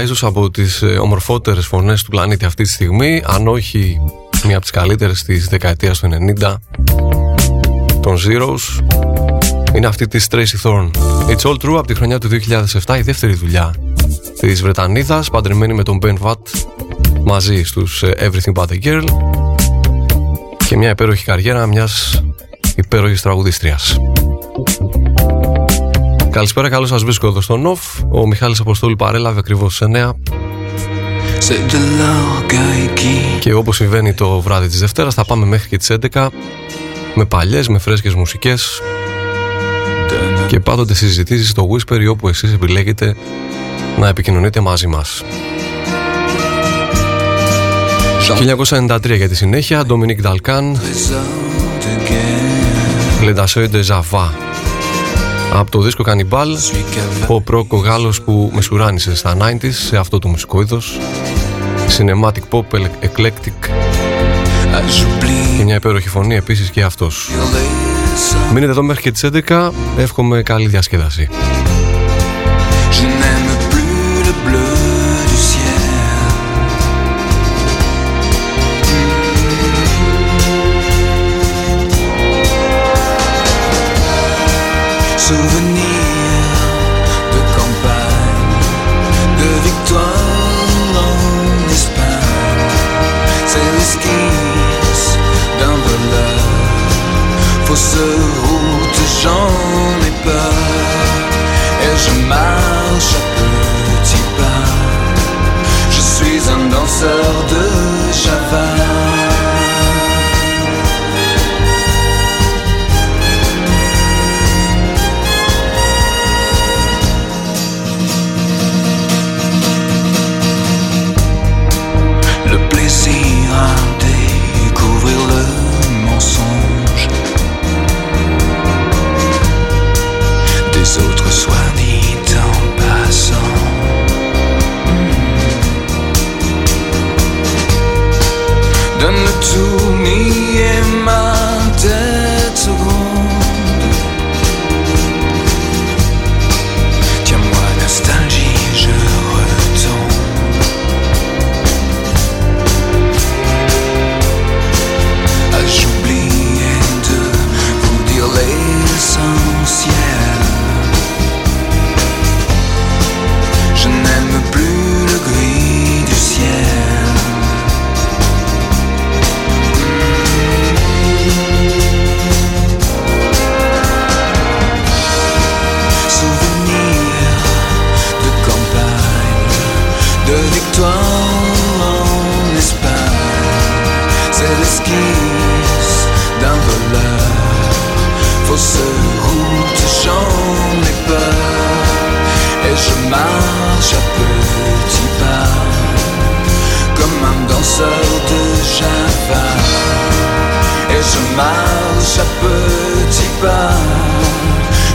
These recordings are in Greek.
Μία ίσως από τις ε, ομορφότερες φωνές του πλανήτη αυτή τη στιγμή αν όχι μία από τις καλύτερες της δεκαετίας του 90 των Zeros. Είναι αυτή της Tracy Thorn It's All True από τη χρονιά του 2007 η δεύτερη δουλειά της Βρετανίδας παντρεμένη με τον Ben Watt μαζί στους ε, Everything But The Girl. Και μια υπέροχη καριέρα μιας υπέροχης τραγουδίστριας Καλησπέρα, καλώς σας βρίσκω εδώ στο ΝΟΦ. Ο Μιχάλης Αποστόλου παρέλαβε ακριβώς στι 9. C'est de l'orgueil qui Και όπως συμβαίνει το βράδυ της Δευτέρας, θα πάμε μέχρι και τις 11 με παλιές, με φρέσκες μουσικές donne και πάντοτε συζητήσεις στο Whisper όπου εσείς επιλέγετε να επικοινωνείτε μαζί μας. 1993 για τη συνέχεια, Dominique Dalcan, trésor de guerre. Le Dasseur de Java. Από το δίσκο Cannibal, Celui qu'avait ο πρόκο Γάλλος που μεσουράνησε στα 90s σε αυτό το μουσικό είδος. Cinematic Pop, Eclectic Ah, j'oublie και μια υπέροχη φωνή επίσης και αυτός. les hommes. Μείνετε εδώ μέχρι και τις 11, εύχομαι καλή διασκέδαση. so je marche à petits pas.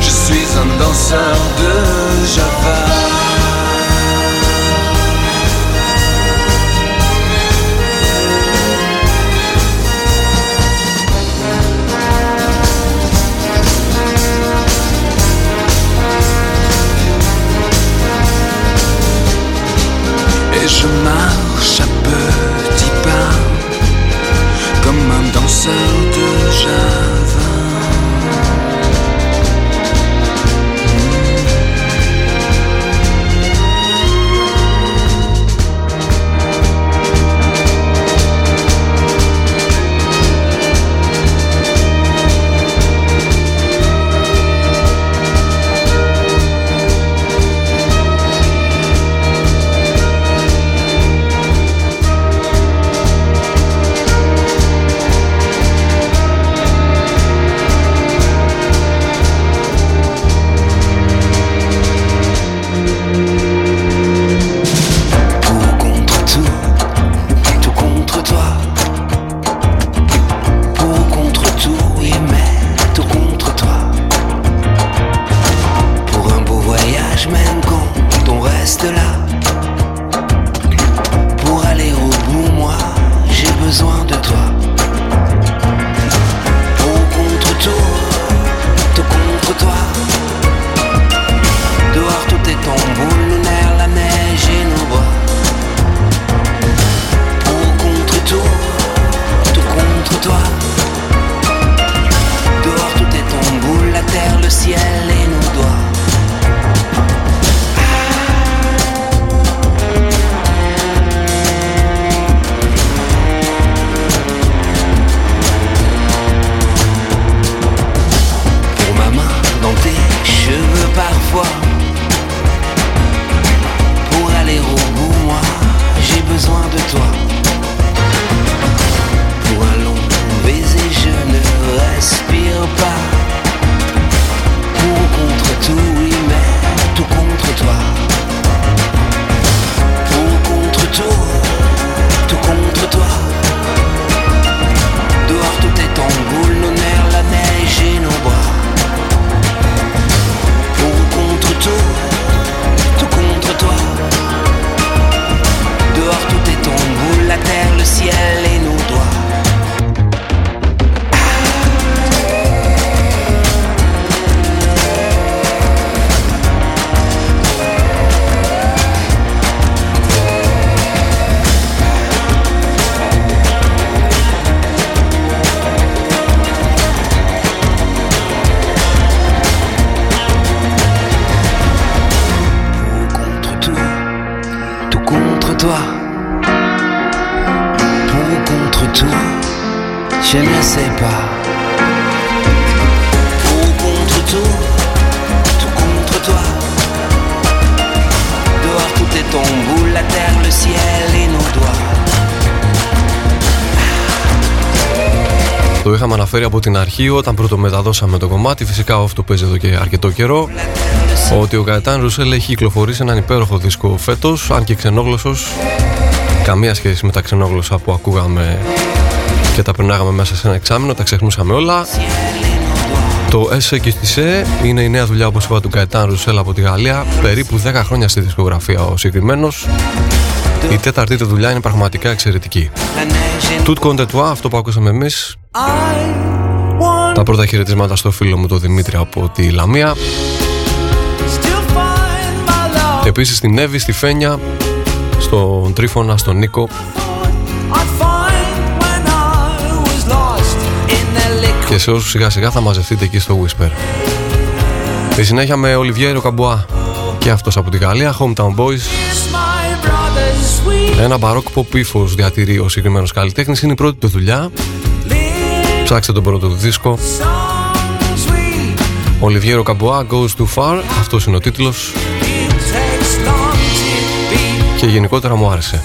Je suis un danseur de Java. Et je marche από την αρχή όταν πρώτο μεταδώσαμε το κομμάτι. Φυσικά αυτό παίζει εδώ και αρκετό καιρό. Ότι ο Καϊτάν Ρουσέλ έχει κυκλοφορήσει έναν υπέροχο δίσκο φέτος, αν και ξενόγλωσσος. Καμία σχέση με τα ξενόγλωσσα που ακούγαμε και τα περνάγαμε μέσα σε ένα εξάμεινο, τα ξεχνούσαμε όλα. Το Esse και στη Σε είναι η νέα δουλειά, όπως είπα, του Καϊτάν Ρουσέλ από τη Γαλλία. Περίπου 10 χρόνια στη δισκογραφία ο συγκεκριμένος. Η τέταρτη του δουλειά είναι πραγματικά εξαιρετική. Τούτ Κοντετουά, αυτό που ακούσαμε εμείς. Τα πρώτα χαιρετίσματα στο φίλο μου τον Δημήτρη από τη Λαμία. Επίσης στην Εύη, στη Φένια, στον Τρίφωνα, στον Νίκο. Και σε όσους σιγά σιγά θα μαζευτείτε εκεί στο Whisper. Στη συνέχεια με Ολιβιέρο Καμπουά και αυτός από τη Γαλλία, Hometown Boys. Ένα μπαρόκ pop ύφος διατηρεί ο συγκεκριμένος καλλιτέχνης, είναι η πρώτη του δουλειά. Ψάξτε τον πρώτο του δίσκο. Ολιβιέρο Καμπουά Goes Too Far, αυτός είναι ο τίτλος και γενικότερα μου άρεσε.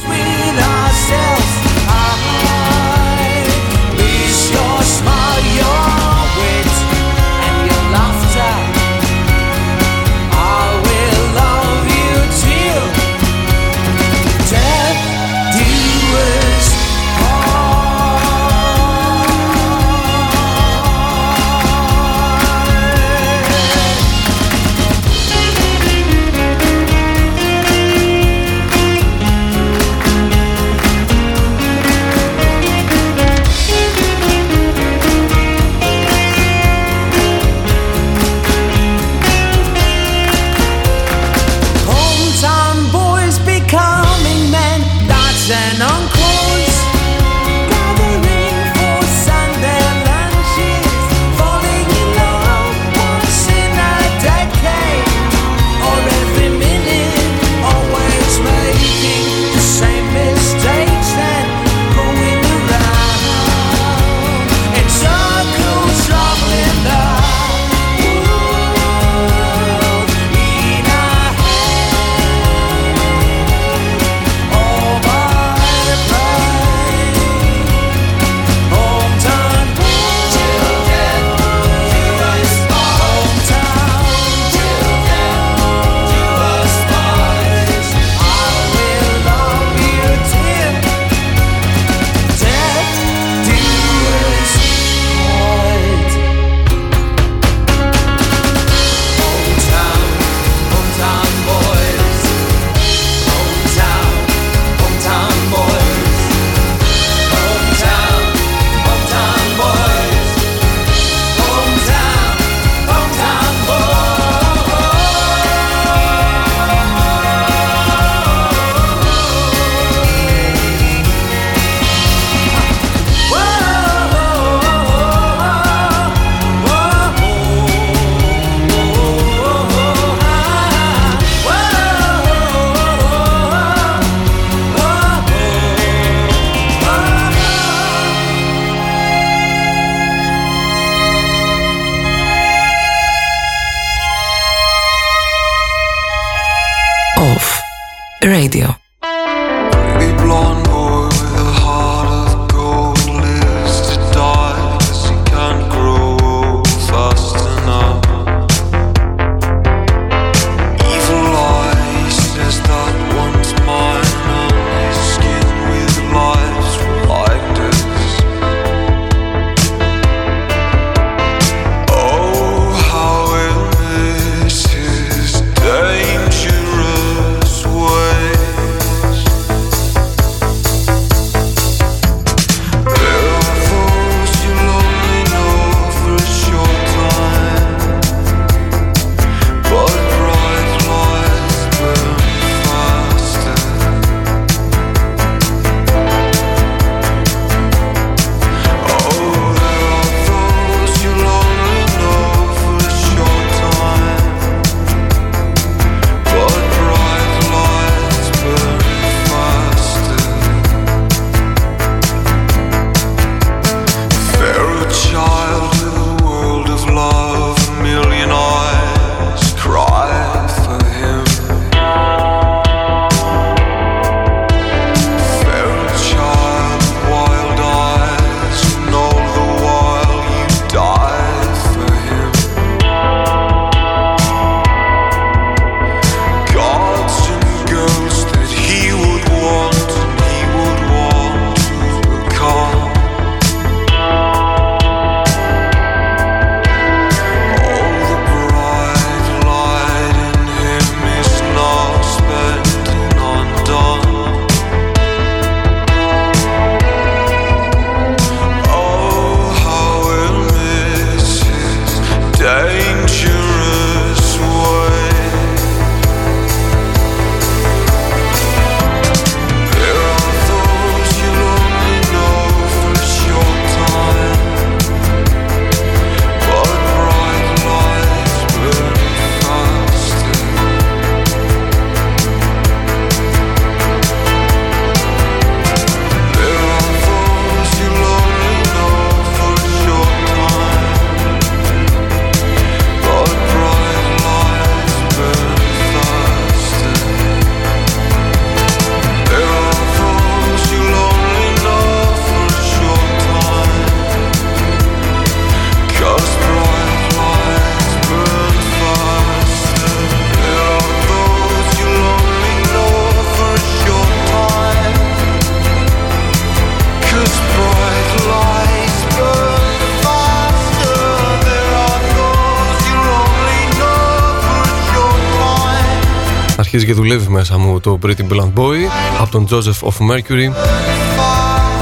Αρχίζει και δουλεύει μέσα μου το Pretty Blunt Boy από τον Joseph of Mercury.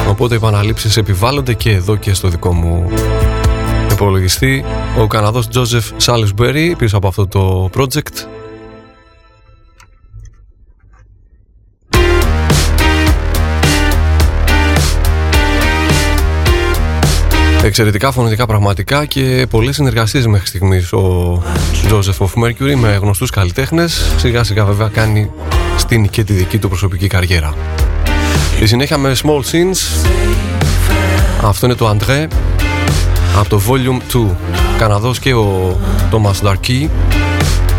Οπότε οι επαναλήψεις επιβάλλονται και εδώ και στο δικό μου υπολογιστή. Ο Καναδός Joseph Salisbury πίσω από αυτό το project Εξαιρετικά φωνητικά πραγματικά και πολλές συνεργασίες μέχρι στιγμής. Ο Joseph of Mercury με γνωστούς καλλιτέχνες. Σιγά σιγά βέβαια κάνει στην και τη δική του προσωπική καριέρα. Στη συνέχεια με Small Scenes αυτό είναι το André. Από το Volume 2 Καναδός και ο Thomas Darkey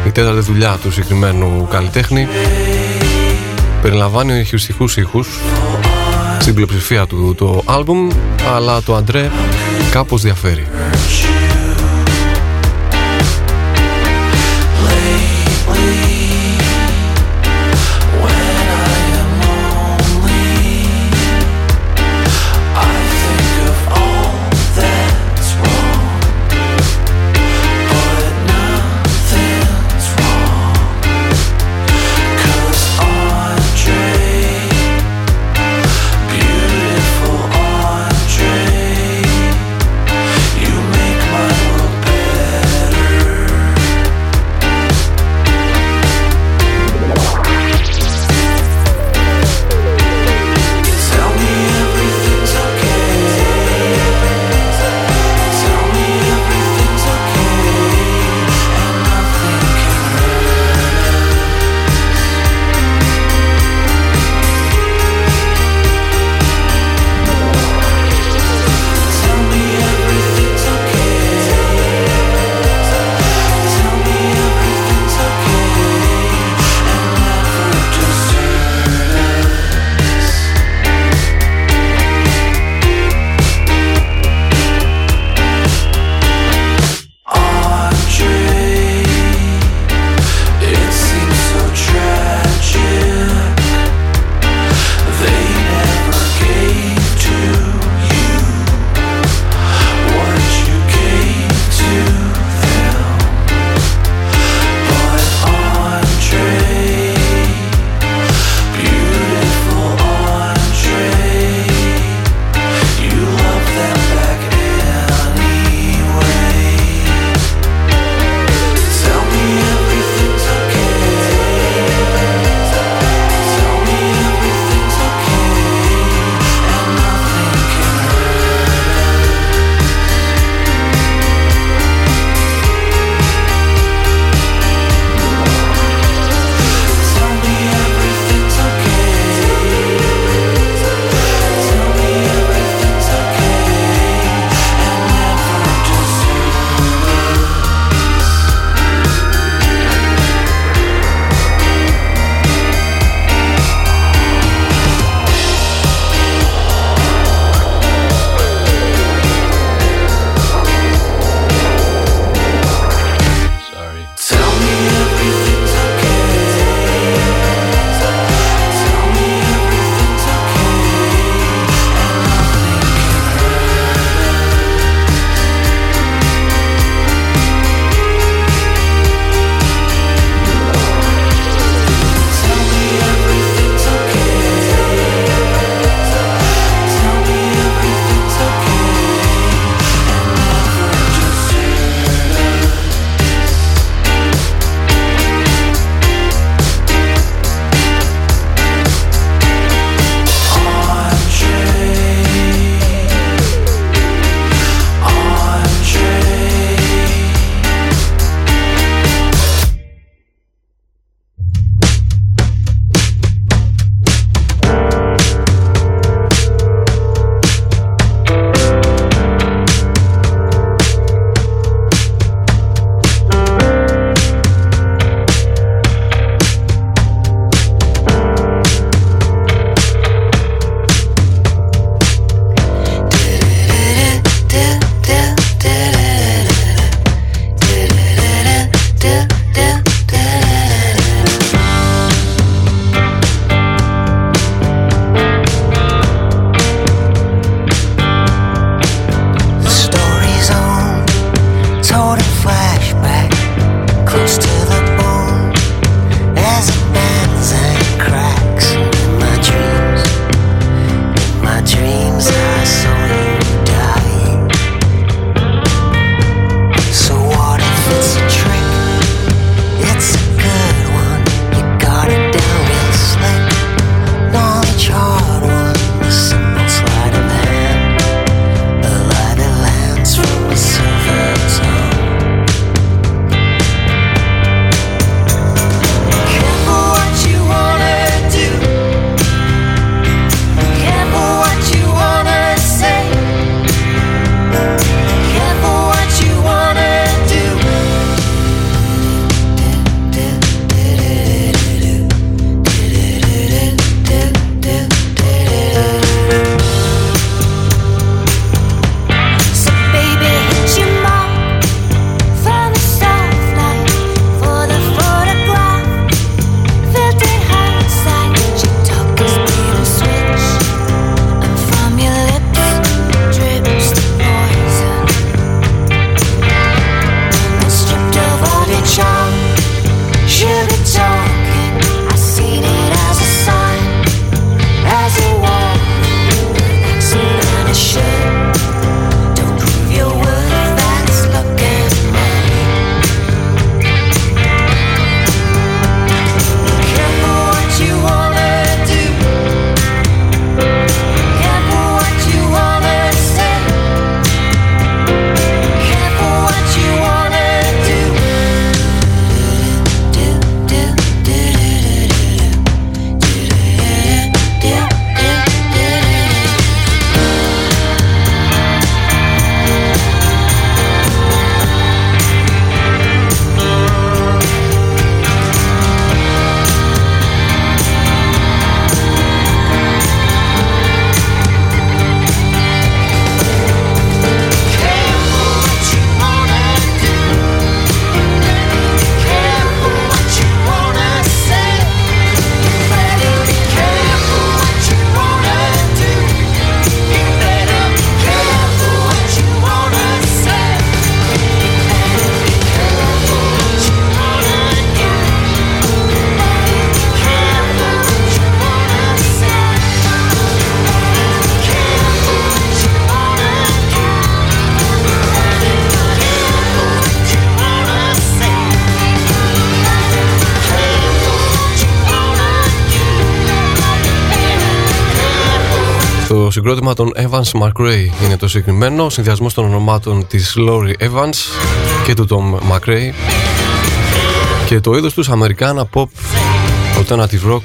η τέταρτη δουλειά του συγκεκριμένου καλλιτέχνη. Περιλαμβάνει ηχουστικούς ήχους. Στην πλειοψηφία του το άλμπουμ αλλά το Αντρέ κάπως διαφέρει. Συγκρότημα των Evans McRae είναι το συγκεκριμένο συνδυασμός των ονομάτων της Laurie Evans και του Tom McRae και το είδος τους Αμερικάνα pop alternative rock.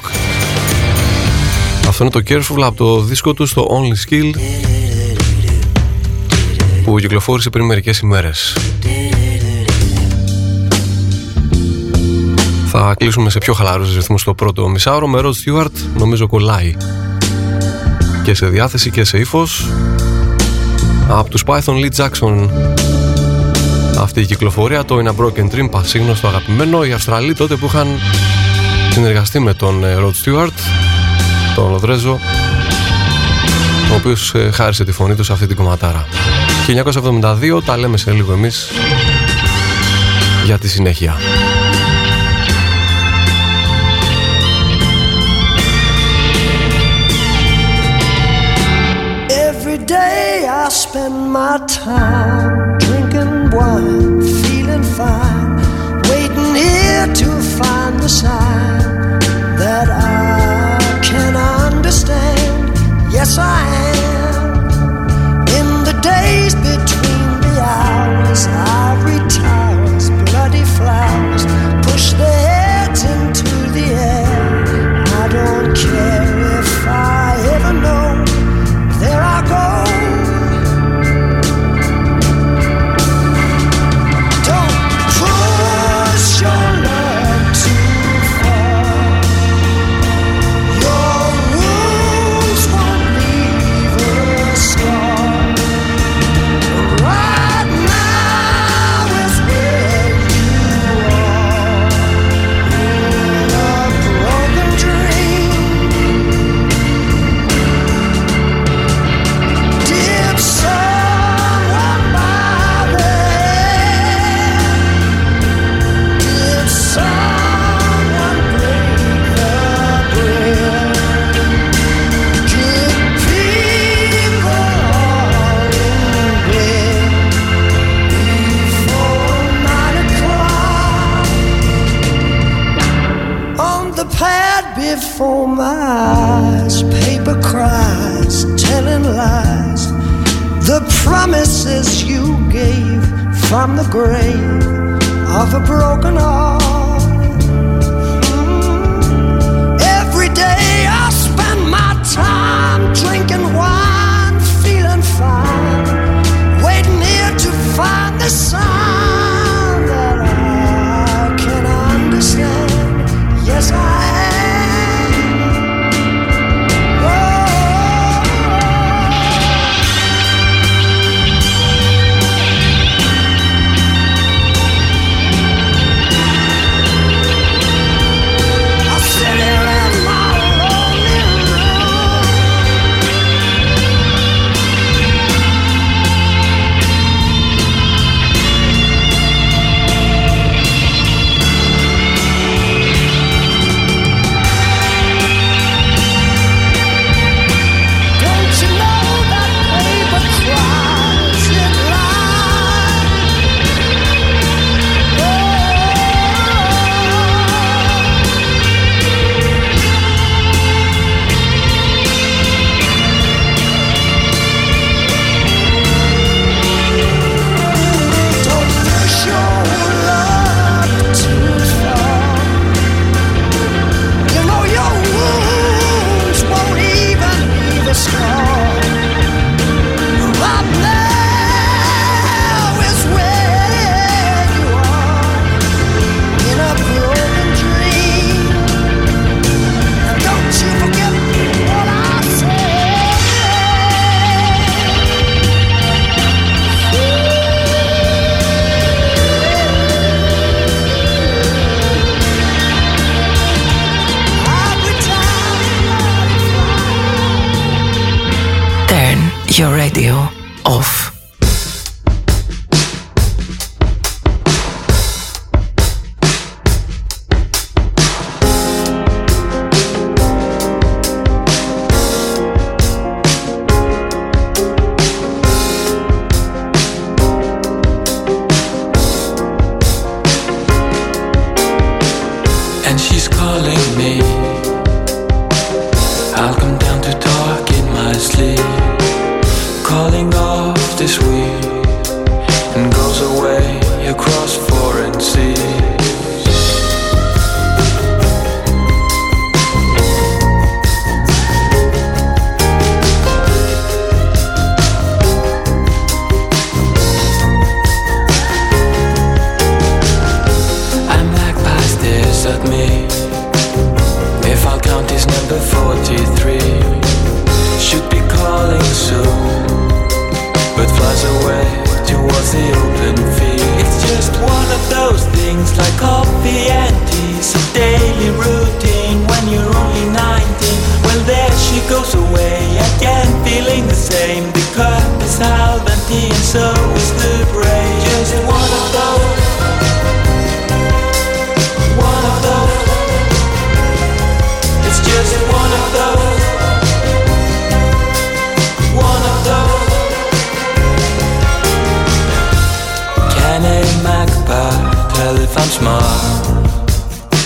Αυτό είναι το Careful από το δίσκο τους στο Only Skill που κυκλοφόρησε πριν μερικές ημέρες. Θα κλείσουμε σε πιο χαλαρούς ρυθμούς στο πρώτο μισάωρο με Rod Stewart νομίζω κολλάει και σε διάθεση και σε ύφος. Από τους Python Lee Jackson. Αυτή η κυκλοφορία το In a Broken Dream πασίγνωστο αγαπημένο. Οι Αυστραλοί τότε που είχαν συνεργαστεί με τον ε, Rod Stewart τον Λοδρέζο ο οποίος ε, χάρισε τη φωνή του σε αυτή την κομματάρα. 1972 τα λέμε σε λίγο εμείς για τη συνέχεια spend my time drinking wine, feeling fine, waiting here to find the sign that I can understand. Yes, I am.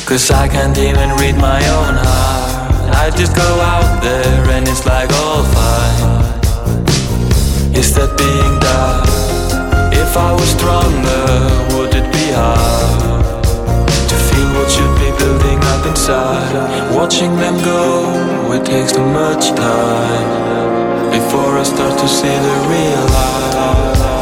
Cause I can't even read my own heart. I just go out there and it's like all fine. Is that being dark? If I was stronger, would it be hard to feel what should be building up inside? Watching them go, it takes too much time before I start to see the real life.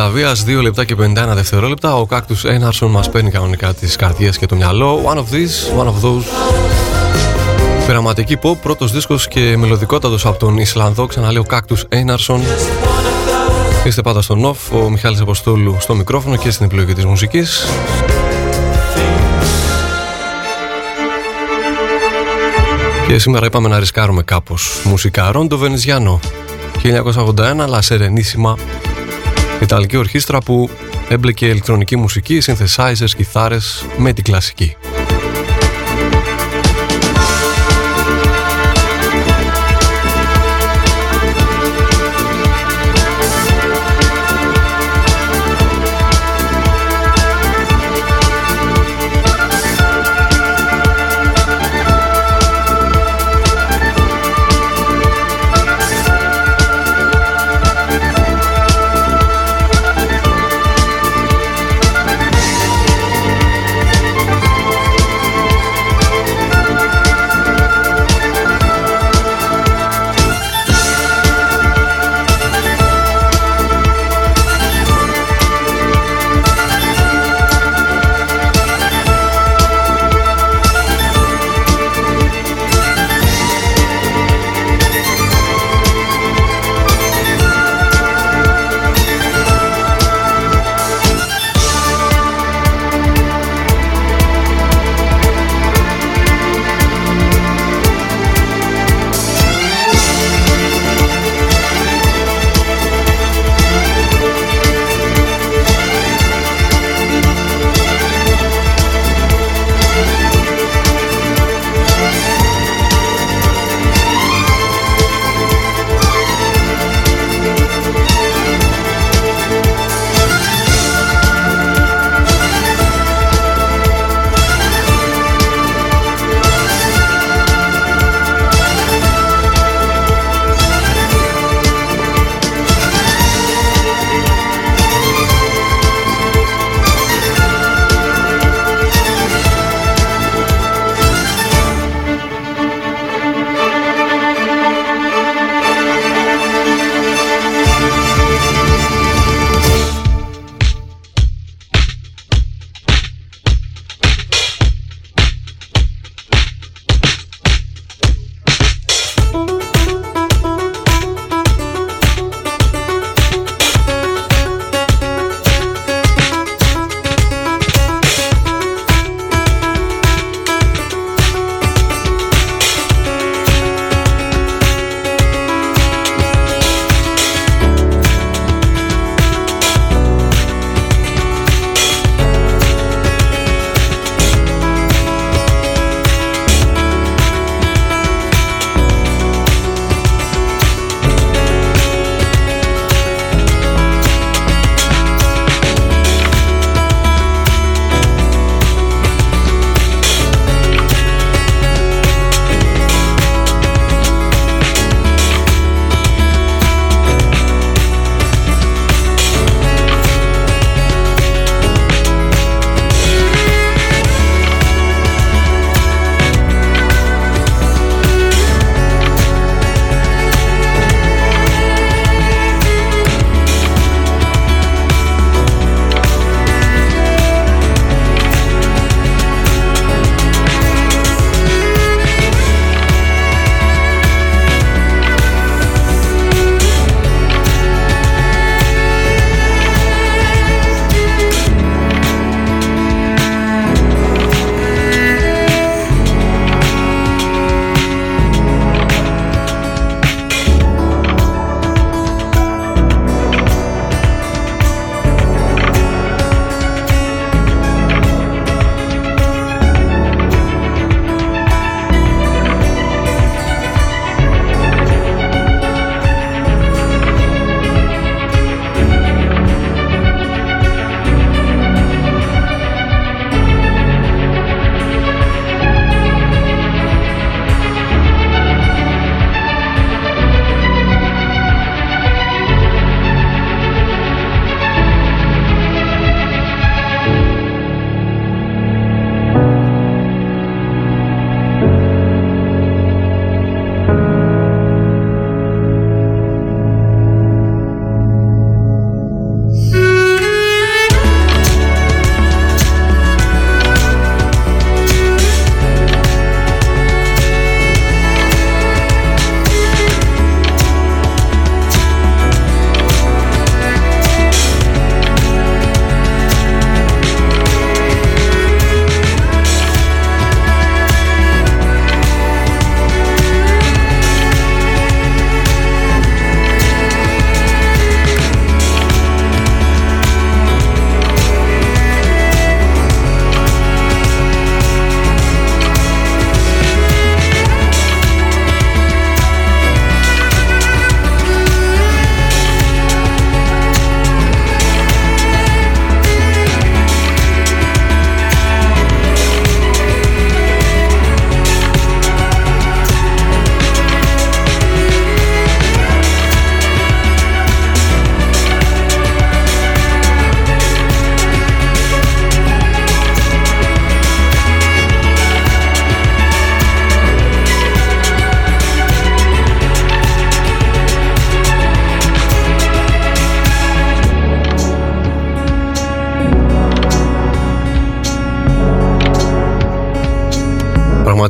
Away. Με τα βία 2 λεπτά και 51 δευτερόλεπτα, ο Cactus Einarson μας παίρνει κανονικά τις καρδιές και το μυαλό. One of these, one of those. Πειραματική pop, πρώτος δίσκος και μελωδικότατος από τον Ισλανδό, ξαναλέω Cactus Einarson. Είστε πάντα στον off, ο Μιχάλης Αποστόλου στο μικρόφωνο και στην επιλογή της μουσικής. Και σήμερα είπαμε να ρισκάρουμε κάπως. Μουσικά Ρόντο Βενεζιάνο 1981, La Serenissima Ιταλική ορχήστρα που έμπλεκε ηλεκτρονική μουσική, synthesizers, κιθάρες με την κλασική.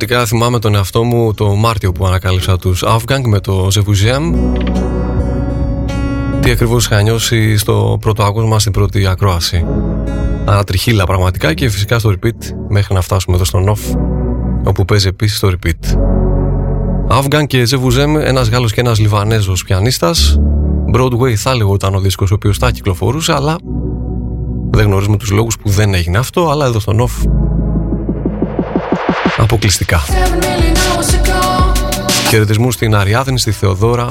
Πραγματικά θυμάμαι τον εαυτό μου το Μάρτιο που ανακάλυψα τους Afgang με το Zevuzem Τι ακριβώς είχα νιώσει στο πρώτο άκουσμα στην πρώτη ακρόαση. Ανατριχίλα πραγματικά και φυσικά στο repeat μέχρι να φτάσουμε εδώ στο Off όπου παίζει επίσης στο repeat. Afgan και Zevuzem, ένας Γάλλος και ένας Λιβανέζος πιανίστας. Broadway θα λέγω ήταν ο δίσκος ο οποίος θα κυκλοφορούσε αλλά δεν γνωρίζουμε τους λόγους που δεν έγινε αυτό αλλά εδώ στο Off αποκλειστικά. Χαιρετισμούς στην Αριάδνη, στη Θεοδόρα,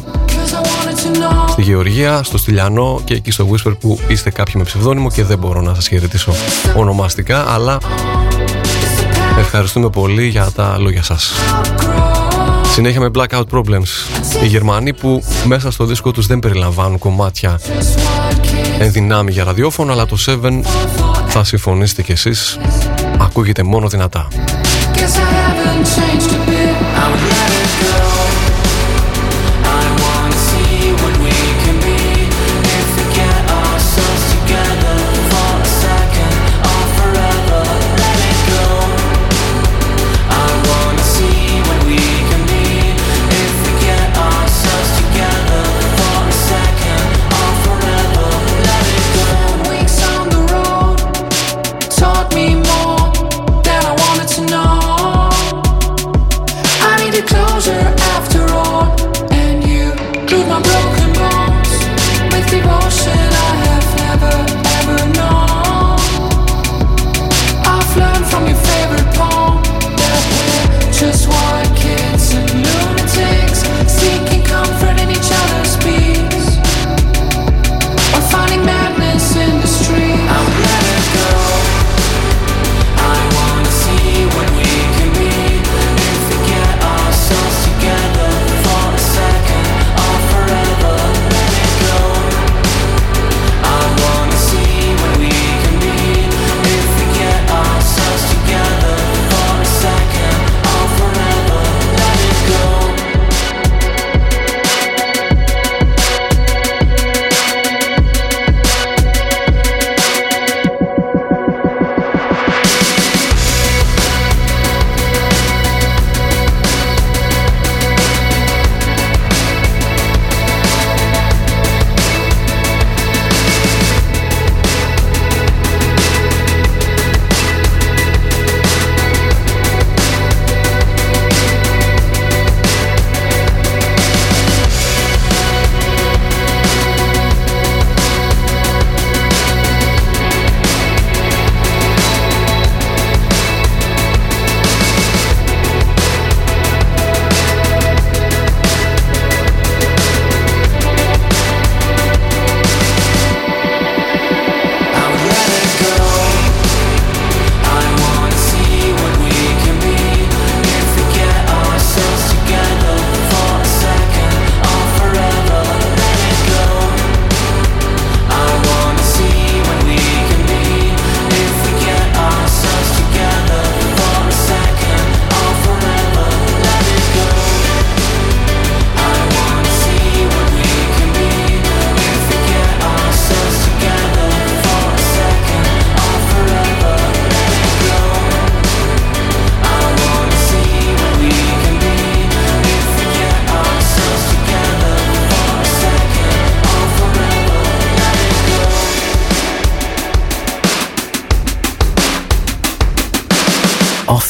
στη Γεωργία, στο Στυλιανό και εκεί στο Whisper που είστε κάποιοι με ψευδόνυμο και δεν μπορώ να σας χαιρετήσω ονομαστικά, αλλά ευχαριστούμε πολύ για τα λόγια σας. Συνέχεια με Blackout Problems. Οι Γερμανοί που μέσα στο δίσκο τους δεν περιλαμβάνουν κομμάτια ενδυνάμει για ραδιόφωνο, αλλά το 7 θα συμφωνήσετε κι εσείς, ακούγεται μόνο δυνατά. Guess I haven't changed a bit. I would let it go.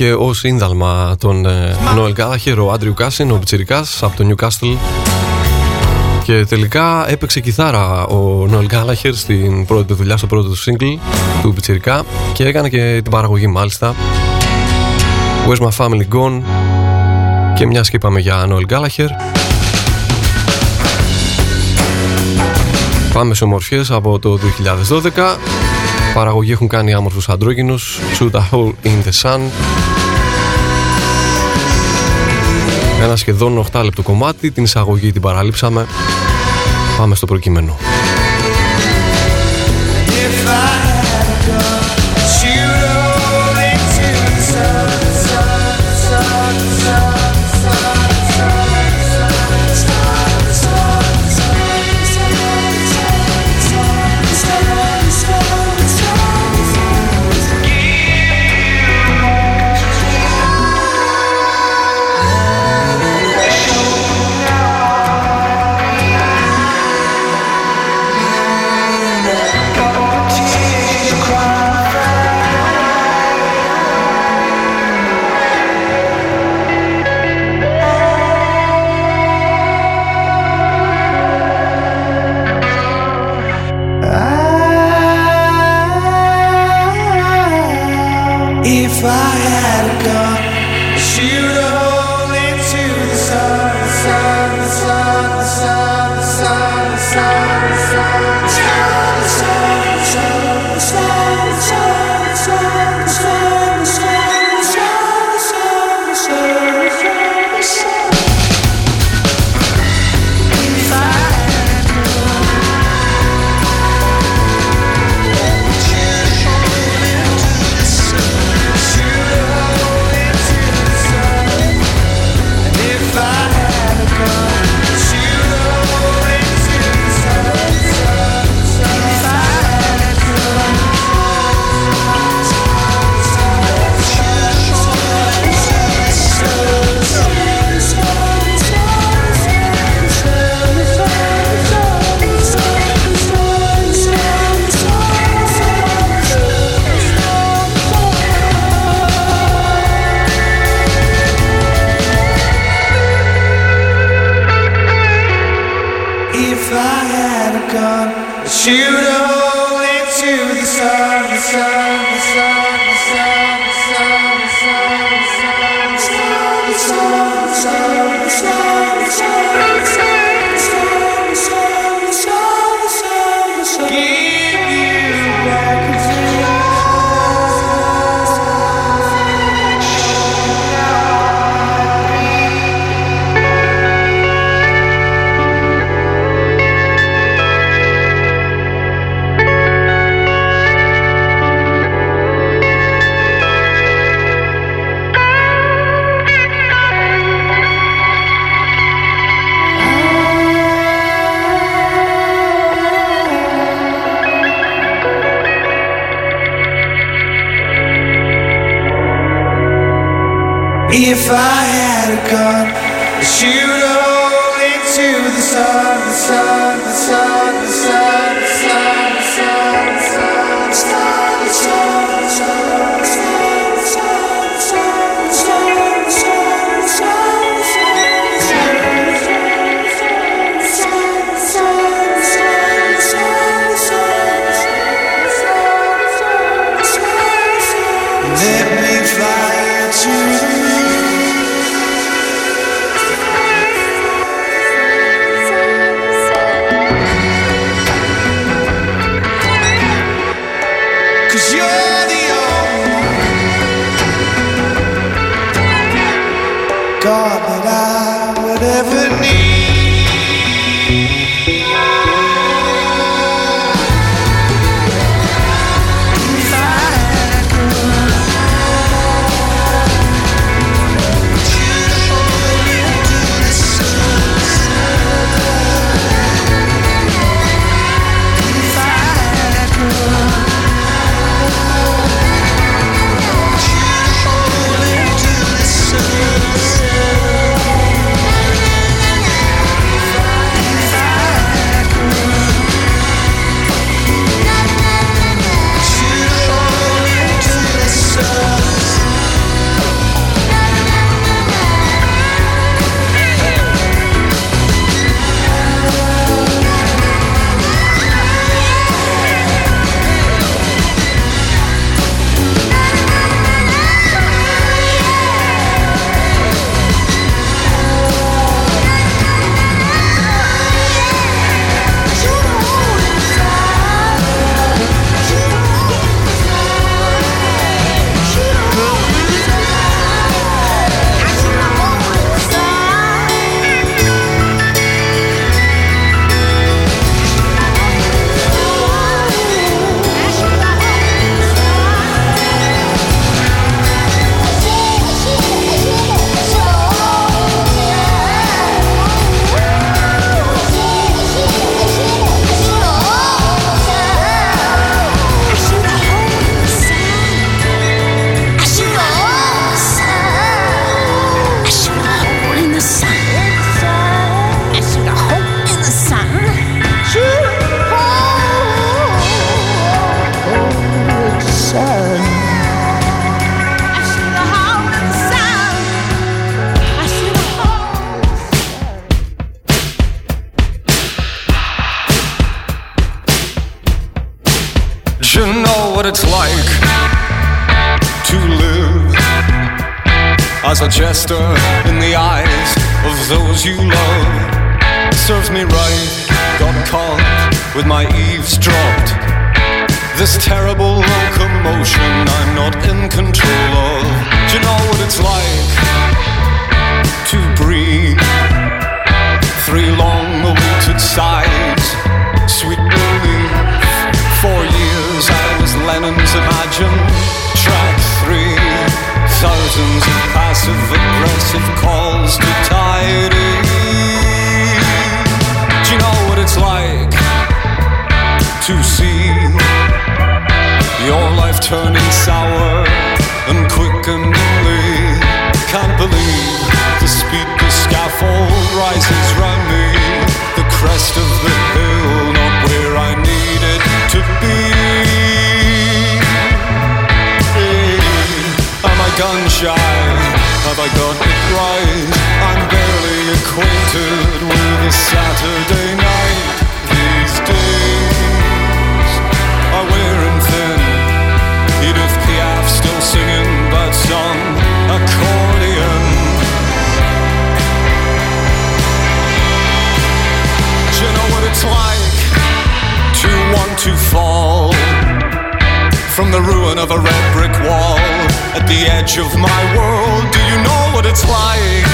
Είχε ω σύνδαλμα τον Νόελ Γκάλαχερ ο Άντριου Κάσιν, ο Πιτσιρικάς από το Newcastle. Και τελικά έπαιξε κιθάρα ο Νόελ Γκάλαχερ στην πρώτη δουλειά, στο πρώτο του single του Πιτσιρικά και έκανε και την παραγωγή μάλιστα. Where's My Family Gone; Και μια και είπαμε για Νόελ Γκάλαχερ. Πάμε σε ομορφιές από το 2012 Παραγωγή έχουν κάνει άμορφους αντρόγινους Shoot a Hole in the Sun. Ένα σχεδόν 8 λεπτό κομμάτι. Την εισαγωγή την παραλείψαμε. Πάμε στο προκείμενο. Do If I had a gun, I'd shoot a hole into the sun, the sun, the sun, the sun. The sun. Crest of the hill, not where I needed to be. Am I gun shy? Have I got it right? I'm barely acquainted with a Saturday night these days. I wearing thin. Edith Piaf still singing that song, accordion. To fall from the ruin of a red brick wall at the edge of my world? Do you know what it's like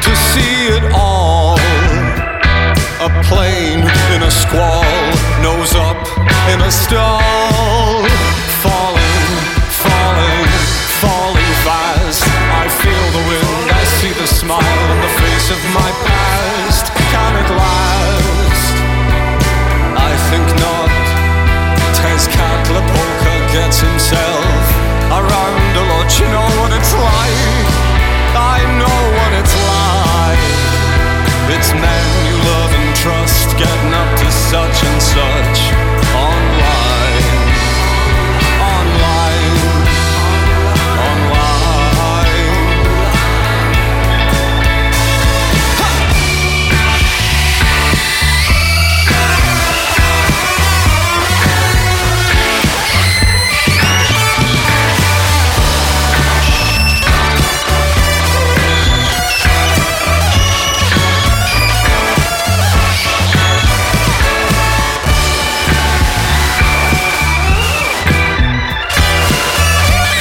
to see it all? A plane in a squall, nose up in a stall, falling, falling, falling fast. I feel the wind, I see the smile on the face of my past. Can it last? I think not. Tez Katlapolka gets himself around a lot. You know what it's like. I know what it's like. It's men you love and trust getting up to such and such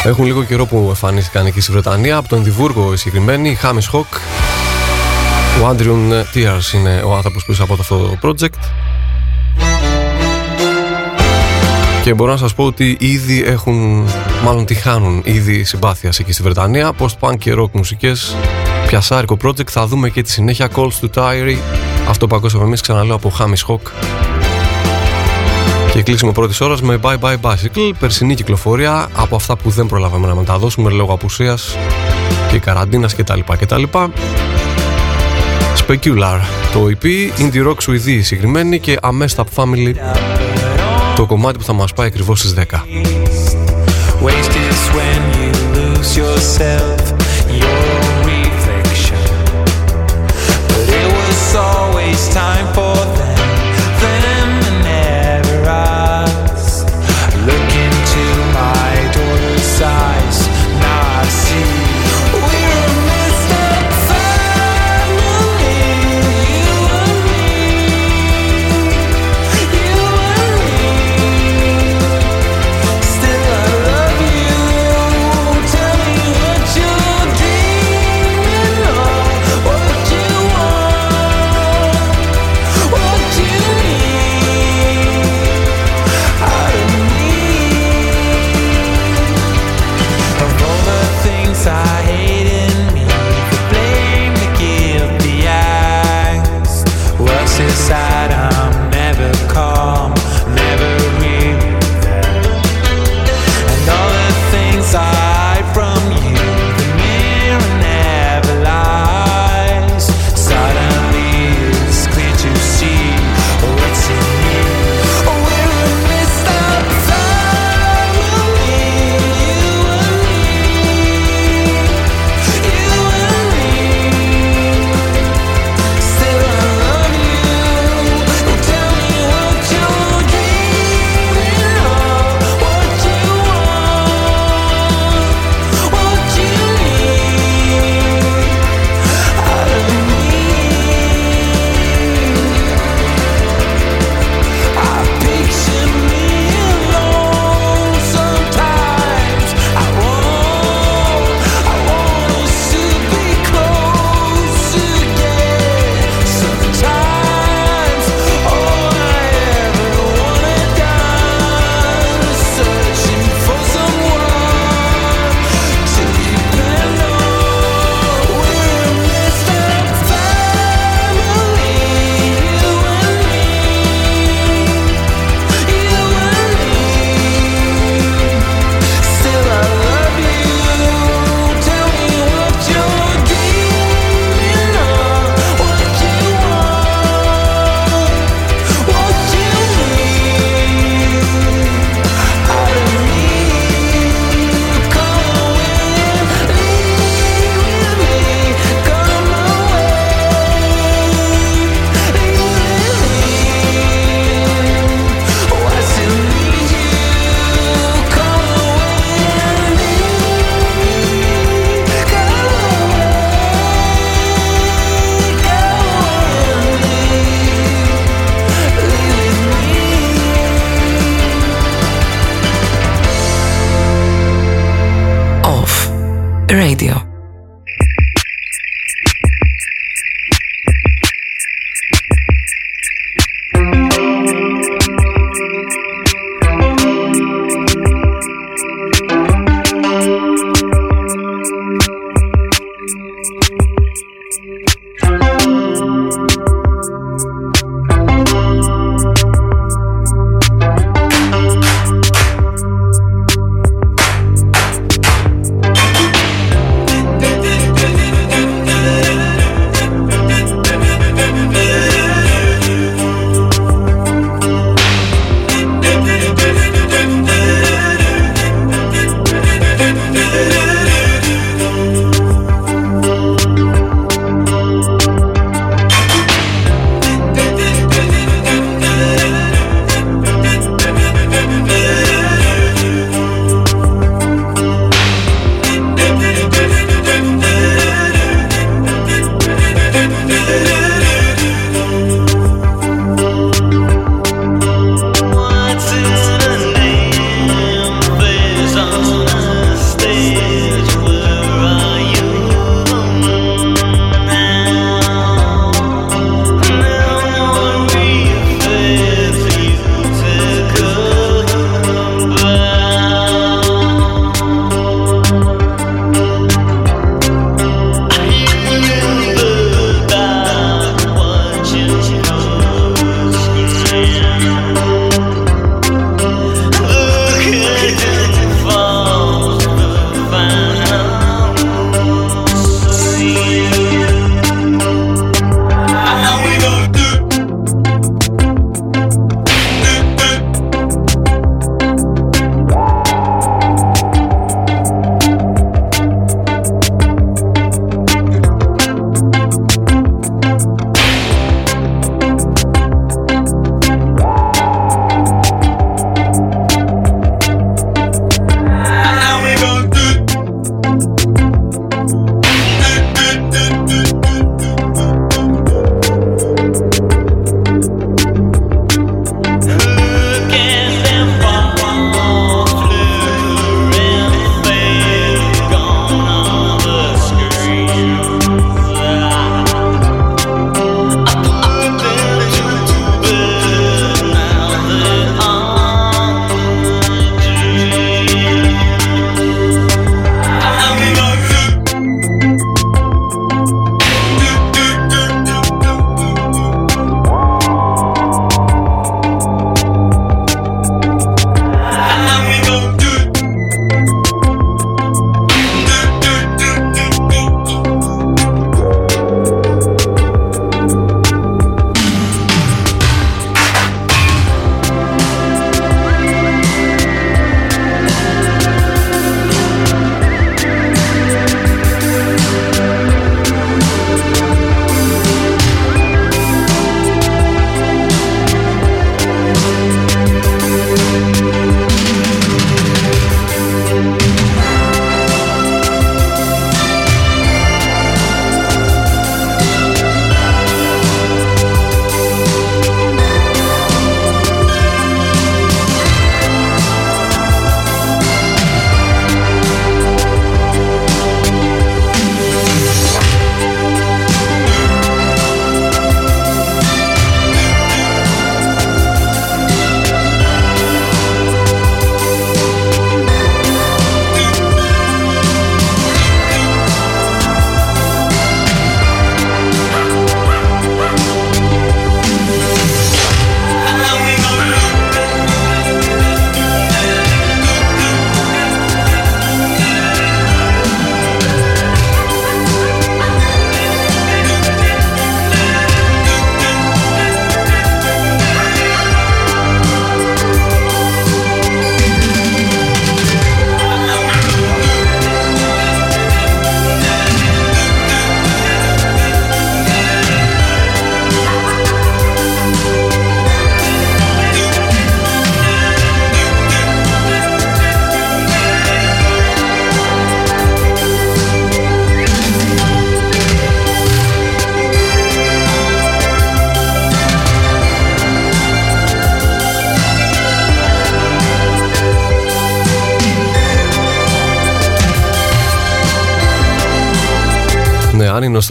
Έχουν λίγο καιρό που εμφανίστηκαν εκεί στη Βρετανία. Από το Ενδιβούργο οι συγκεκριμένοι, η Χάμις Χοκ. Ο Άντριουν Tears είναι ο άνθρωπος πίσω από αυτό το project. Και μπορώ να σας πω ότι ήδη έχουν, μάλλον τη χάνουν ήδη συμπάθεια εκεί στη Βρετανία. Post-punk και rock μουσικές, πιασάρικο project. Θα δούμε και τη συνέχεια Calls to Tyree. Αυτό που ακούσαμε εμείς ξαναλέω από Χάμις Χοκ. Και κλείσιμο πρώτης ώρας με Bye Bye Bicycle, περσινή κυκλοφορία από αυτά που δεν προλάβαμε να μεταδώσουμε λόγω απουσίας και καραντίνας κτλ. κτλ. Specular το EP, Indie Rock Σουηδή συγκεκριμένη και Amestap Family το κομμάτι που θα μας πάει ακριβώς στις 10. Wasted is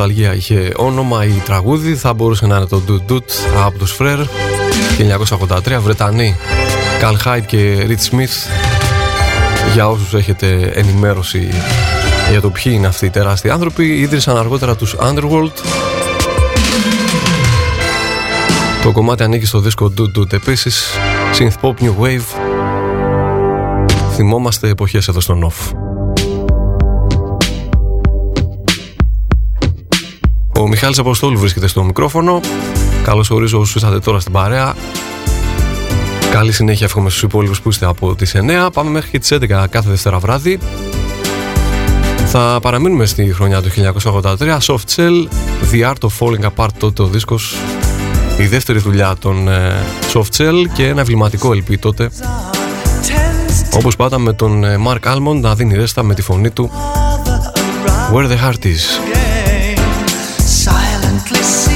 νοσταλγία είχε όνομα ή τραγούδι θα μπορούσε να είναι το Doot Doot από τους Φρέρ. 1983 Βρετανοί Καλ Χάιτ και Ριτ Σμιθ για όσους έχετε ενημέρωση για το ποιοι είναι αυτοί οι τεράστιοι άνθρωποι ίδρυσαν αργότερα τους Underworld. Το κομμάτι ανήκει στο δίσκο Doot Doot επίσης Synth Pop New Wave. Θυμόμαστε εποχές εδώ στο Off Μιχάλης Αποστόλου βρίσκεται στο μικρόφωνο. Καλώς ορίζω όσους ήρθατε τώρα στην παρέα. Καλή συνέχεια εύχομαι στους υπόλοιπους που είστε από τις 9 Πάμε μέχρι και τις 11 κάθε Δευτέρα βράδυ. Θα παραμείνουμε στη χρονιά του 1983 Soft Cell, The Art of Falling Apart τότε ο δίσκος. Η δεύτερη δουλειά των ε, Soft Cell και ένα εμβληματικό LP τότε. Όπως πάντα με τον ε, Mark Almond να δίνει ρέστα με τη φωνή του. Where the Heart Is countless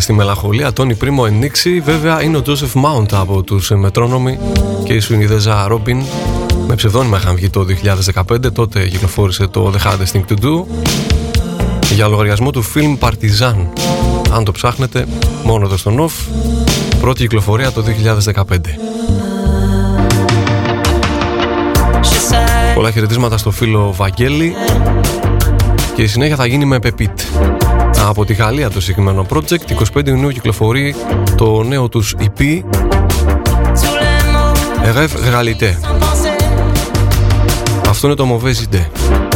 στη μελαγχολία, Τόνι Πρίμο ενίξει. Βέβαια είναι ο Τζόσεφ Μάουντ από τους Μετρόνομοι και η Σουινιδέζα Ρόμπιν. Με ψευδόνυμα είχαν βγει το 2015, τότε κυκλοφόρησε το The Hardest Thing to Do για λογαριασμό του film Partizan. Αν το ψάχνετε, μόνο εδώ στο Off, πρώτη κυκλοφορία το 2015. Πολλά χαιρετίσματα στο φίλο Βαγγέλη και η συνέχεια θα γίνει με Pepit. Από τη Γαλλία το συγκεκριμένο project, 25 Ιουνίου κυκλοφορεί το νέο τους EP Rêve Réalité. Αυτό είναι το Mauvais Idée.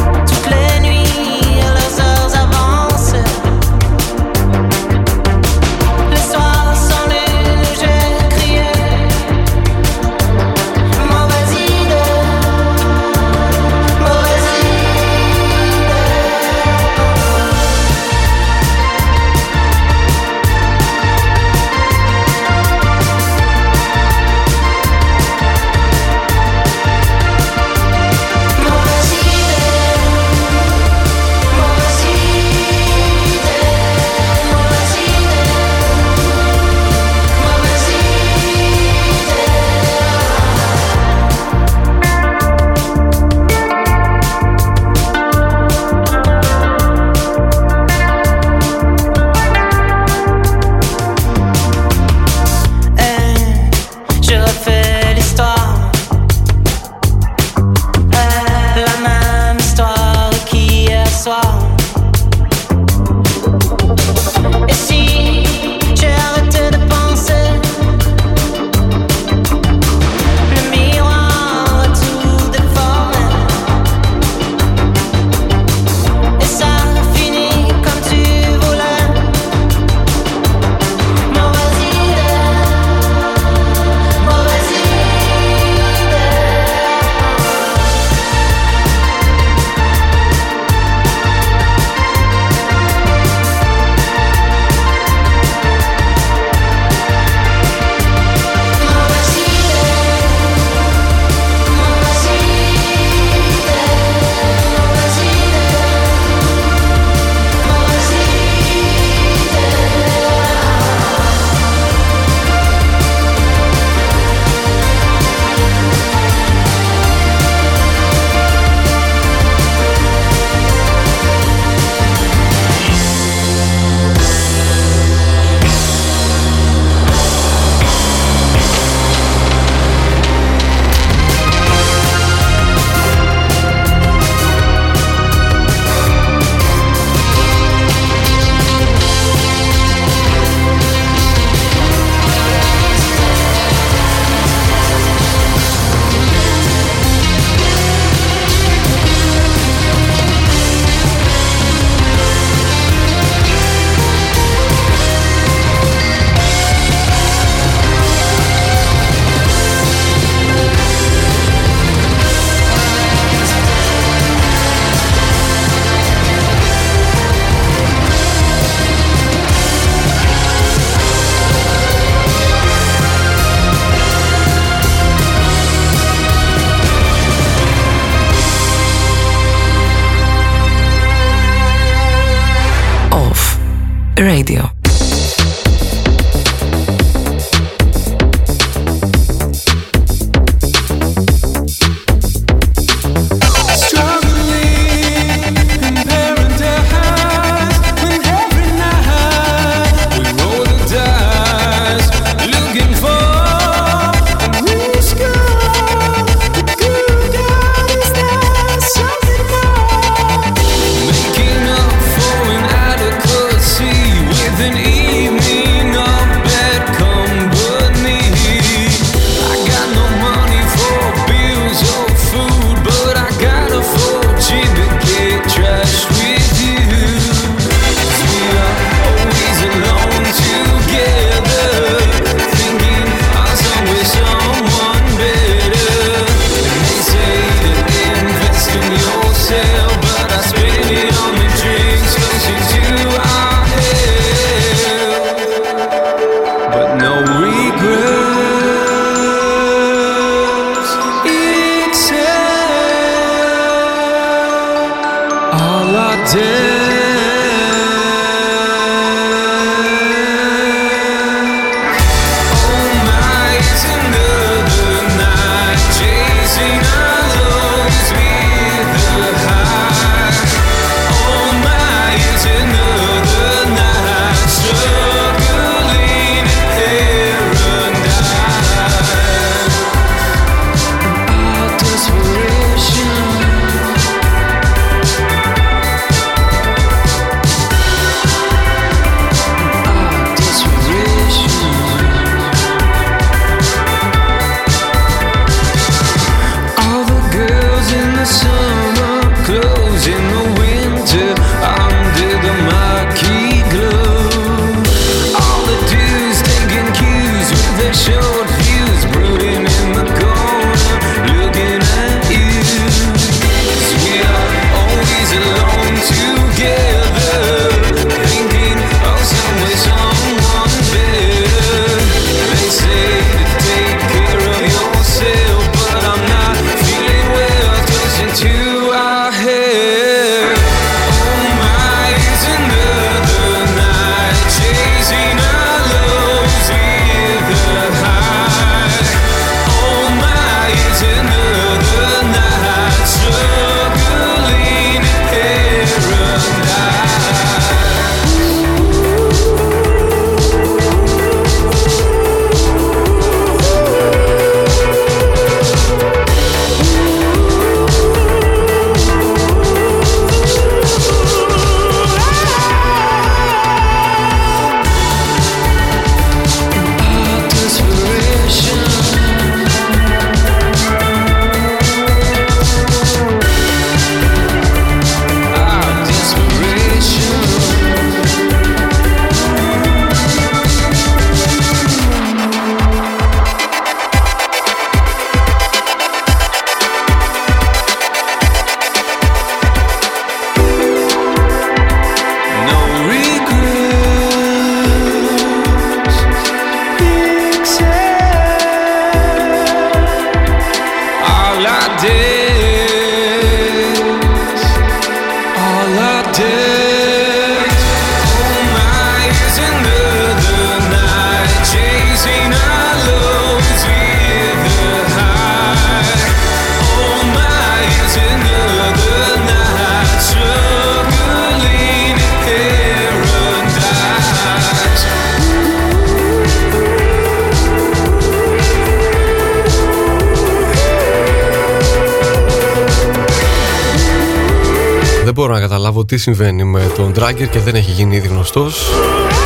Συμβαίνει με τον Dragger και δεν έχει γίνει ήδη γνωστός.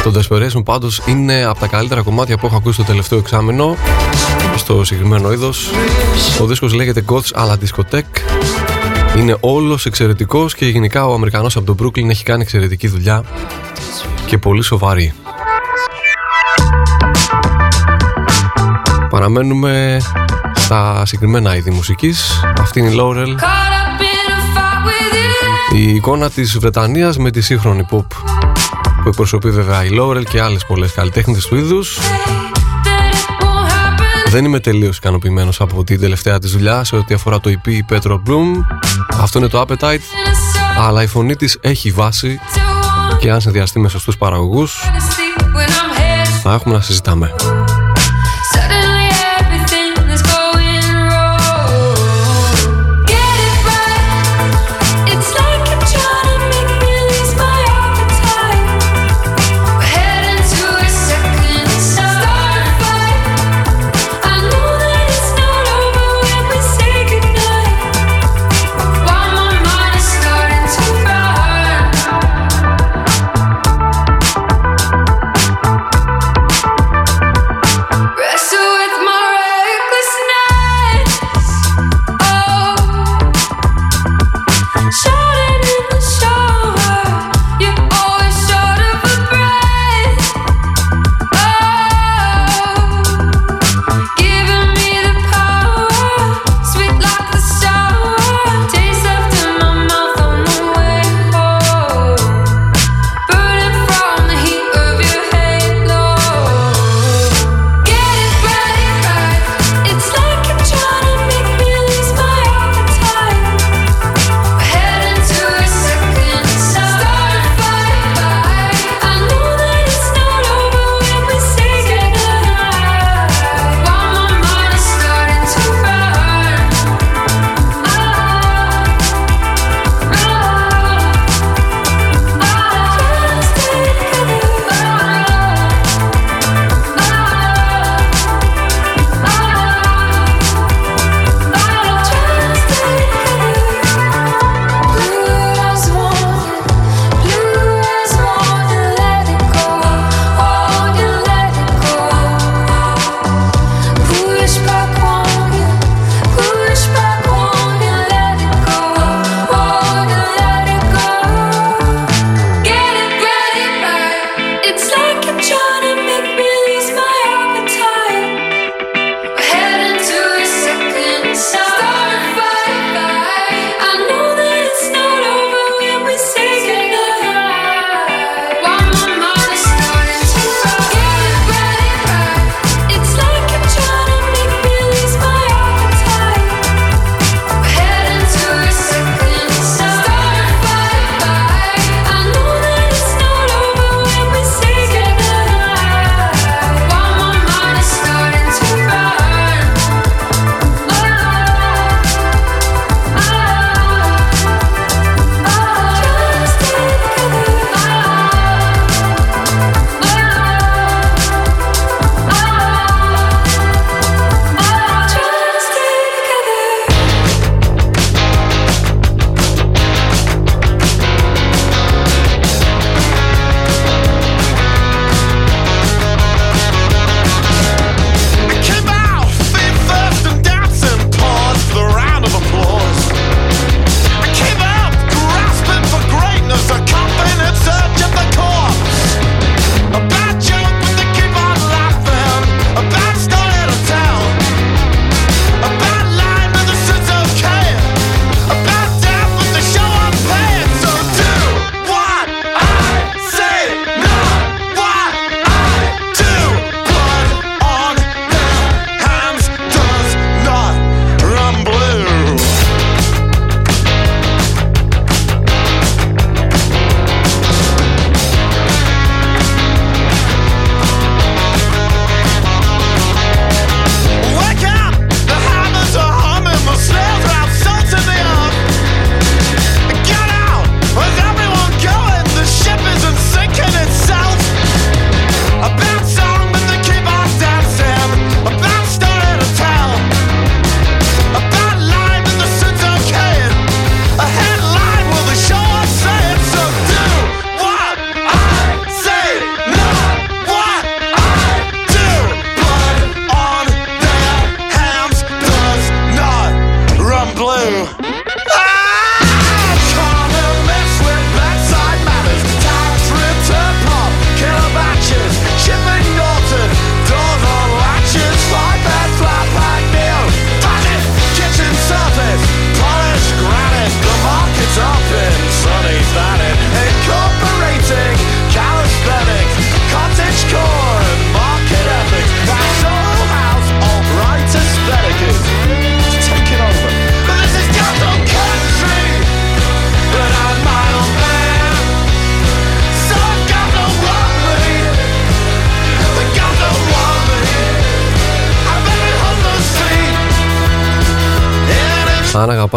Το Desperation πάντως είναι από τα καλύτερα κομμάτια που έχω ακούσει το τελευταίο εξάμεινο στο συγκεκριμένο είδος. Ο δίσκος λέγεται Gods αλλά Discotheque. Είναι όλος εξαιρετικός και γενικά ο Αμερικανός από τον Brooklyn έχει κάνει εξαιρετική δουλειά και πολύ σοβαρή. Παραμένουμε στα συγκεκριμένα είδη μουσικής. Αυτή είναι η Laurel. Η εικόνα της Βρετανίας με τη σύγχρονη pop που εκπροσωπεί βέβαια η Laurel και άλλες πολλές καλλιτέχνες του είδους δεν είμαι τελείως ικανοποιημένος από την τελευταία της δουλειά σε ό,τι αφορά το EP Petro Bloom. Αυτό είναι το Appetite. Αλλά η φωνή της έχει βάση και αν συνδυαστεί με σωστούς παραγωγούς, θα έχουμε να συζητάμε.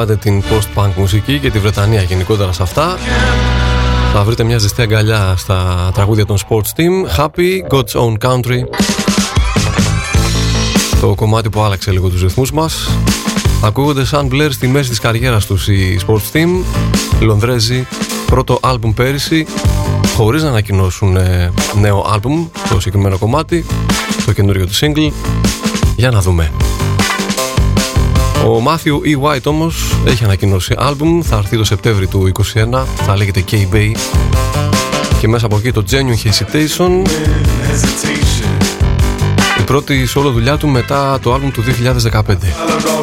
Αγαπάτε την post-punk μουσική και τη Βρετανία γενικότερα σε αυτά. Θα βρείτε μια ζεστή αγκαλιά στα τραγούδια των Sports Team. Happy, God's Own Country. Το κομμάτι που άλλαξε λίγο τους ρυθμούς μας. Ακούγονται σαν μπλερ στη μέση της καριέρας τους οι Sports Team. Λονδρέζοι, πρώτο άλμπουμ πέρυσι χωρίς να ανακοινώσουν ε, νέο άλμπουμ το συγκεκριμένο κομμάτι το καινούριο του single. Για να δούμε ο Μάθιου E. White όμως έχει ανακοινώσει άλμπουμ, θα έρθει το Σεπτέμβρη του 2021, θα λέγεται K-Bay και μέσα από εκεί το Genuine Hesitation η πρώτη solo δουλειά του μετά το άλμπουμ του 2015.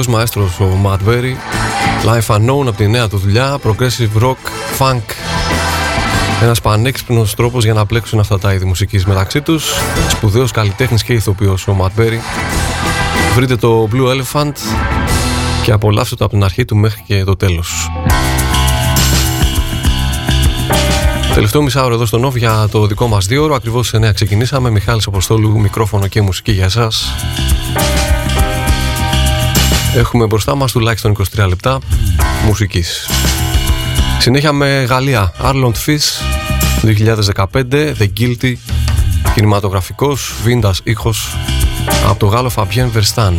Πραγματικός μαέστρος ο Matt Berry Life Unknown από τη νέα του δουλειά Progressive Rock, Funk. Ένας πανέξυπνος τρόπος για να πλέξουν αυτά τα είδη μουσικής μεταξύ τους. Σπουδαίος καλλιτέχνης και ηθοποιός ο Matt Berry Βρείτε το Blue Elephant και απολαύστε το από την αρχή του μέχρι και το τέλος. Τελευταίο μισάωρο εδώ στο Νόβ για το δικό μας δύο ώρο. Ακριβώς σε νέα ξεκινήσαμε. Μιχάλης Αποστόλου, μικρόφωνο και μουσική για εσάς Έχουμε μπροστά μας τουλάχιστον 23 λεπτά μουσικής. Συνέχεια με Γαλλία, Arlond Fish, 2015, The Guilty, κινηματογραφικός, βίντας ήχος, από το Γάλλο Fabien Verstan.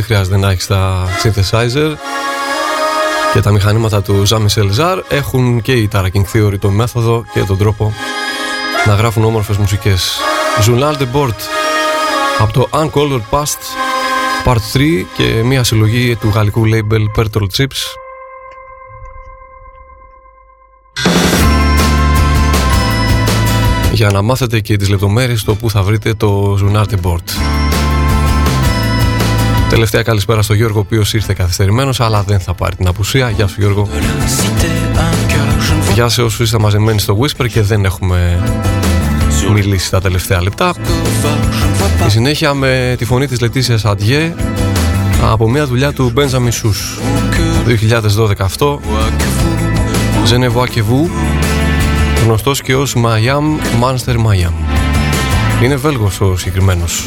Δεν χρειάζεται να έχεις τα synthesizer και τα μηχανήματα του Jean-Michel Jarre έχουν και η Taraking Theory το μέθοδο και τον τρόπο να γράφουν όμορφες μουσικές. Journal de Bord από το Uncolored Past Part 3 και μια συλλογή του γαλλικού label Pertol Chips για να μάθετε και τις λεπτομέρειες το που θα βρείτε το Journal de Bord. Τελευταία καλησπέρα στο Γιώργο, ο οποίος ήρθε καθυστερημένος, αλλά δεν θα πάρει την απουσία. Γεια σου, Γιώργο. Γεια σε όσους είστε μαζεμένοι στο Whisper και δεν έχουμε μιλήσει τα τελευταία λεπτά. Η συνέχεια με τη φωνή της Λετήσιας Αντιέ από μια δουλειά του Benjamin Σούς 2012 αυτό Ζενεβουά και Βου γνωστός και ως Μαγιάμ Μάνστερ Μαγιάμ είναι Βέλγος ο συγκεκριμένος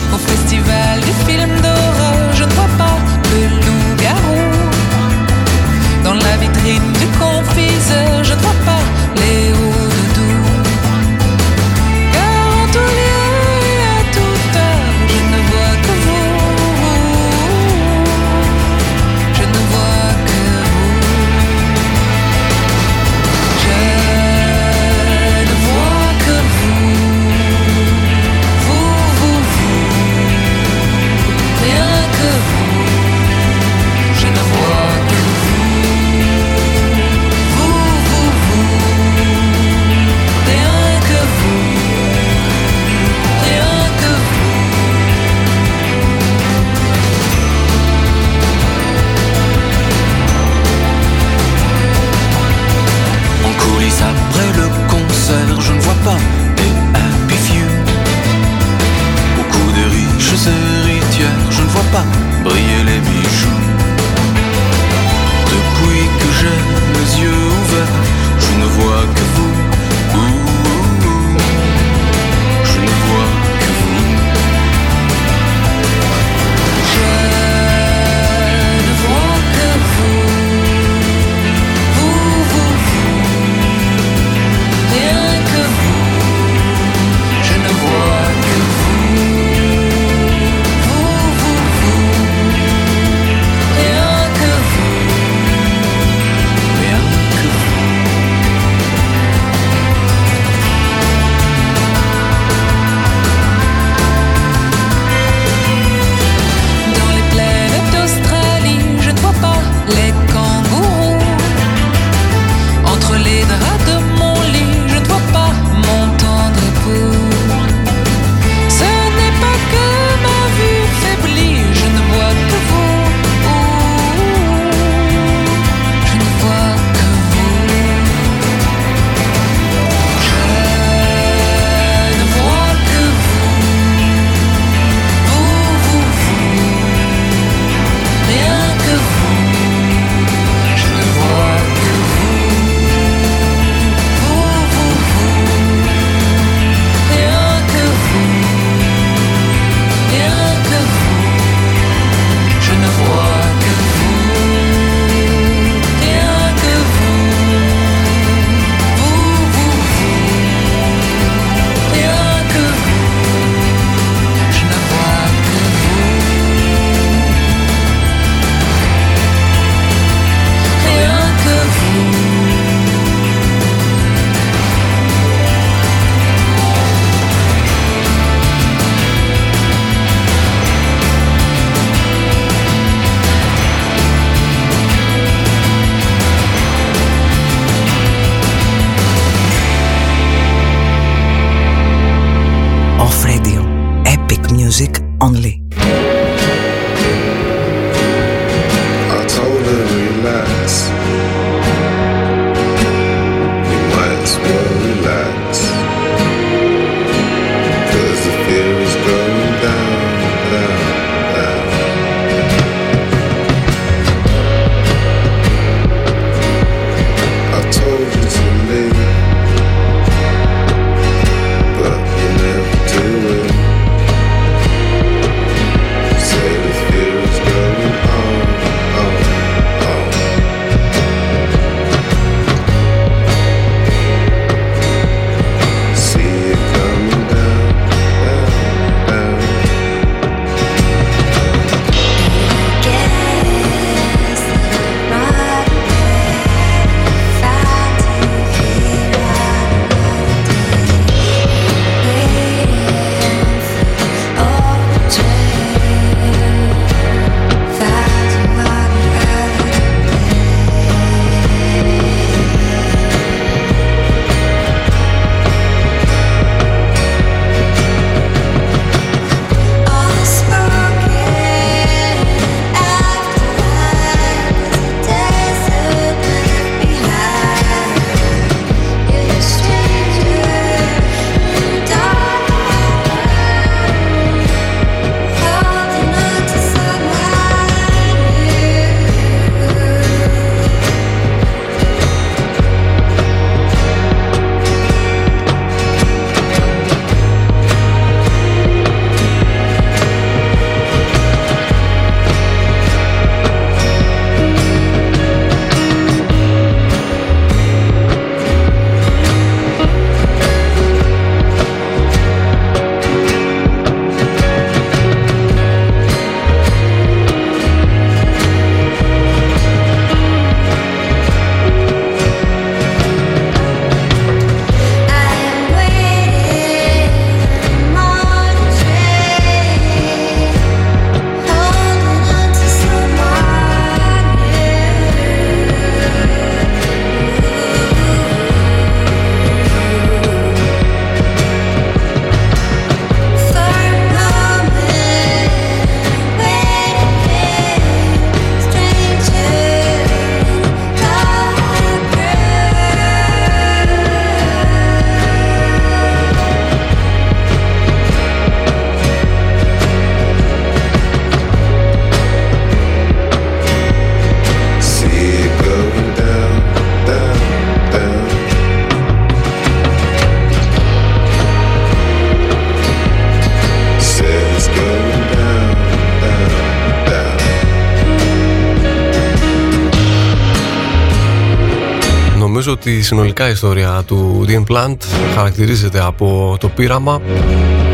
ότι η συνολικά ιστορία του The Plant χαρακτηρίζεται από το πείραμα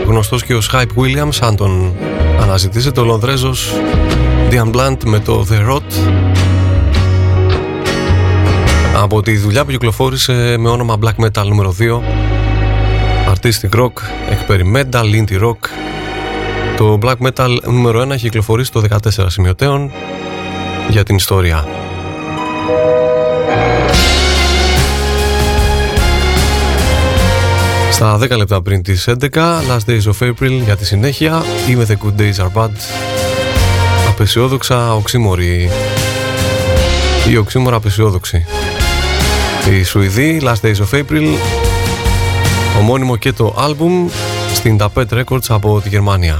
γνωστός και ως Hype Williams αν τον αναζητήσετε ο Λονδρέζος The Plant με το The Rot από τη δουλειά που κυκλοφόρησε με όνομα Black Metal νούμερο 2 Artistic Rock, Experimental, Indie Rock το Black Metal νούμερο 1 έχει κυκλοφορήσει το 14 σημειωτέων για την ιστορία Στα 10 λεπτά πριν τις 11, Last Days of April για τη συνέχεια, είμαι The Good Days Are Bad. Απεσιόδοξα οξύμοροι ή οξύμορα απεσιόδοξη. Η Σουηδή, Last Days of April, ομώνυμο και το άλμπουμ στην Tapet Records από τη Γερμανία.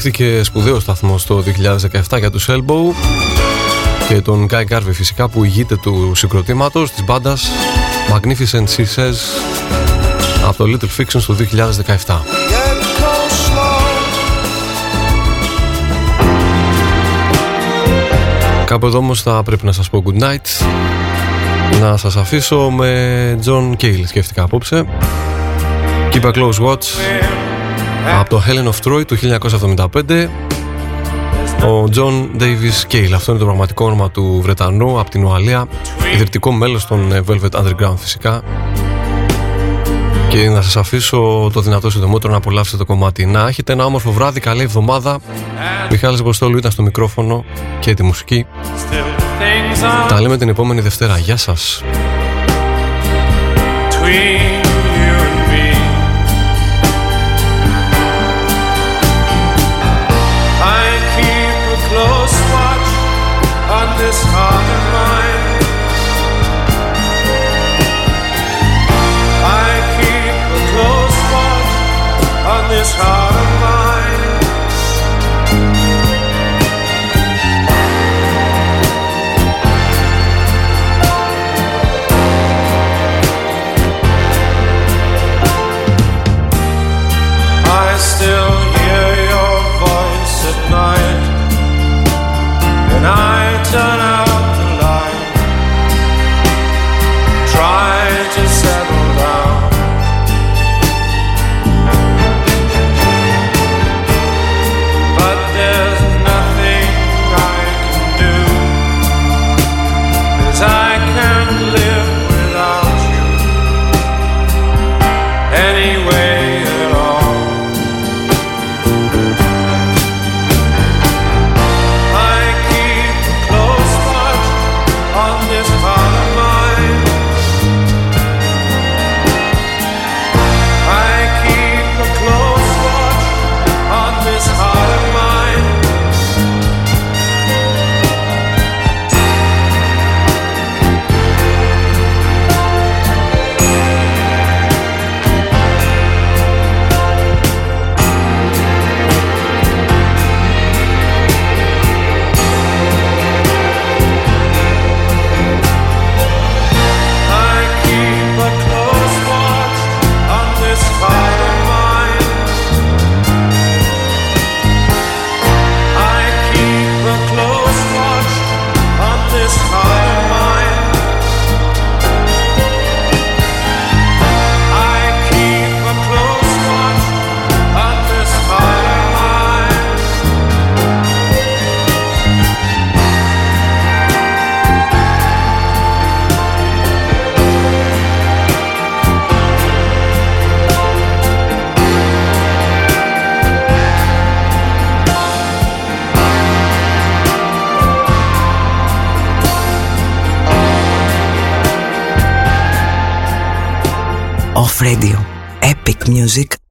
Αποδείχθηκε σπουδαίο σταθμό το 2017 για τους Elbow και τον Guy Garvey φυσικά που ηγείται του συγκροτήματος της μπάντας Magnificent She Says από το Little Fiction το 2017. Κάπου εδώ όμως θα πρέπει να σας πω good night. Να σας αφήσω με John Cale σκέφτηκα απόψε. Keep a close watch από το Helen of Troy του 1975 ο John Davis Cale αυτό είναι το πραγματικό όνομα του Βρετανού από την Ουαλία. Ιδρυτικό μέλος των ε, Velvet Underground φυσικά. Και να σας αφήσω το δυνατό συντομότερο να απολαύσετε το κομμάτι. Να έχετε ένα όμορφο βράδυ, καλή εβδομάδα. Μιχάλης Αποστόλου ήταν στο μικρόφωνο και τη μουσική. Τα λέμε την επόμενη Δευτέρα, γεια σας this heart of mine.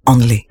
Only.